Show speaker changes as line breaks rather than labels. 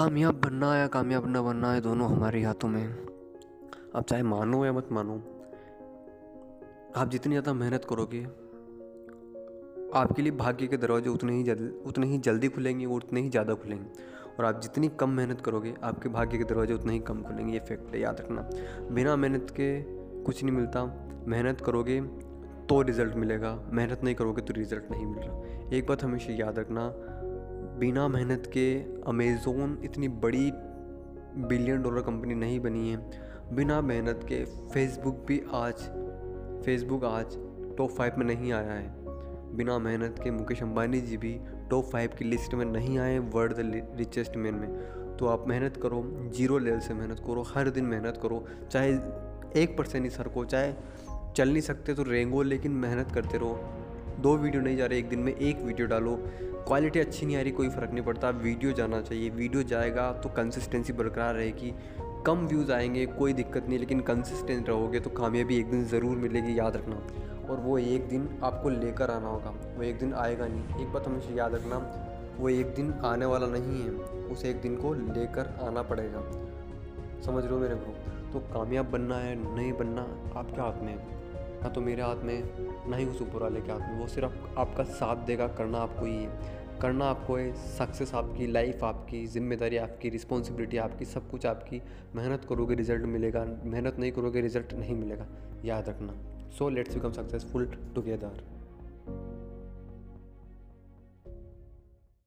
कामयाब बनना या कामयाब न बनना है दोनों हमारे हाथों में आप चाहे मानो या मत मानो, आप जितनी ज़्यादा मेहनत करोगे, आपके लिए भाग्य के दरवाजे उतने ही जल्द उतने ही जल्दी खुलेंगे और उतने ही ज़्यादा खुलेंगे। और आप जितनी कम मेहनत करोगे, आपके भाग्य के दरवाजे उतने ही कम खुलेंगे, ये फैक्ट है, याद रखना। बिना मेहनत के कुछ नहीं मिलता। मेहनत करोगे तो रिज़ल्ट मिलेगा, मेहनत नहीं करोगे तो रिज़ल्ट नहीं मिल रहा एक बात हमेशा याद रखना बिना मेहनत के अमेज़ोन इतनी बड़ी बिलियन डॉलर कंपनी नहीं बनी है। बिना मेहनत के फेसबुक भी आज फेसबुक आज टॉप फाइव में नहीं आया है। बिना मेहनत के मुकेश अंबानी जी भी टॉप फाइव की लिस्ट में नहीं आए वर्ल्ड रिचेस्ट मैन में। तो आप मेहनत करो ज़ीरो लेवल से मेहनत करो, हर दिन मेहनत करो, चाहे एक परसेंट ही सर को, चाहे चल नहीं सकते तो रेंगो, लेकिन मेहनत करते रहो। दो वीडियो नहीं जा रहे, एक दिन में एक वीडियो डालो। क्वालिटी अच्छी नहीं आ रही, कोई फ़र्क नहीं पड़ता। वीडियो जाना चाहिए। वीडियो जाएगा तो कंसिस्टेंसी बरकरार रहेगी। कम व्यूज़ आएँगे, कोई दिक्कत नहीं, लेकिन कंसिस्टेंट रहोगे तो कामयाबी एक दिन ज़रूर मिलेगी, याद रखना। और वो एक दिन आपको लेकर आना होगा। वो एक दिन आएगा नहीं। एक बात हमेशा याद रखना, वो एक दिन आने वाला नहीं है। उस एक दिन को लेकर आना पड़ेगा। समझ हो मेरे को तो कामयाब बनना है, नहीं बनना, आपके हाथ में है। ना तो मेरे हाथ में, ना ही उस ऊपर वाले के हाथ में। वो सिर्फ़ आपका साथ देगा, करना आपको ही है। करना आपको है सक्सेस आपकी लाइफ आपकी, ज़िम्मेदारी आपकी रिस्पॉन्सिबिलिटी आपकी, सब कुछ आपकी। मेहनत करोगे रिज़ल्ट मिलेगा। मेहनत नहीं करोगे रिज़ल्ट नहीं मिलेगा। याद रखना। So let's become successful together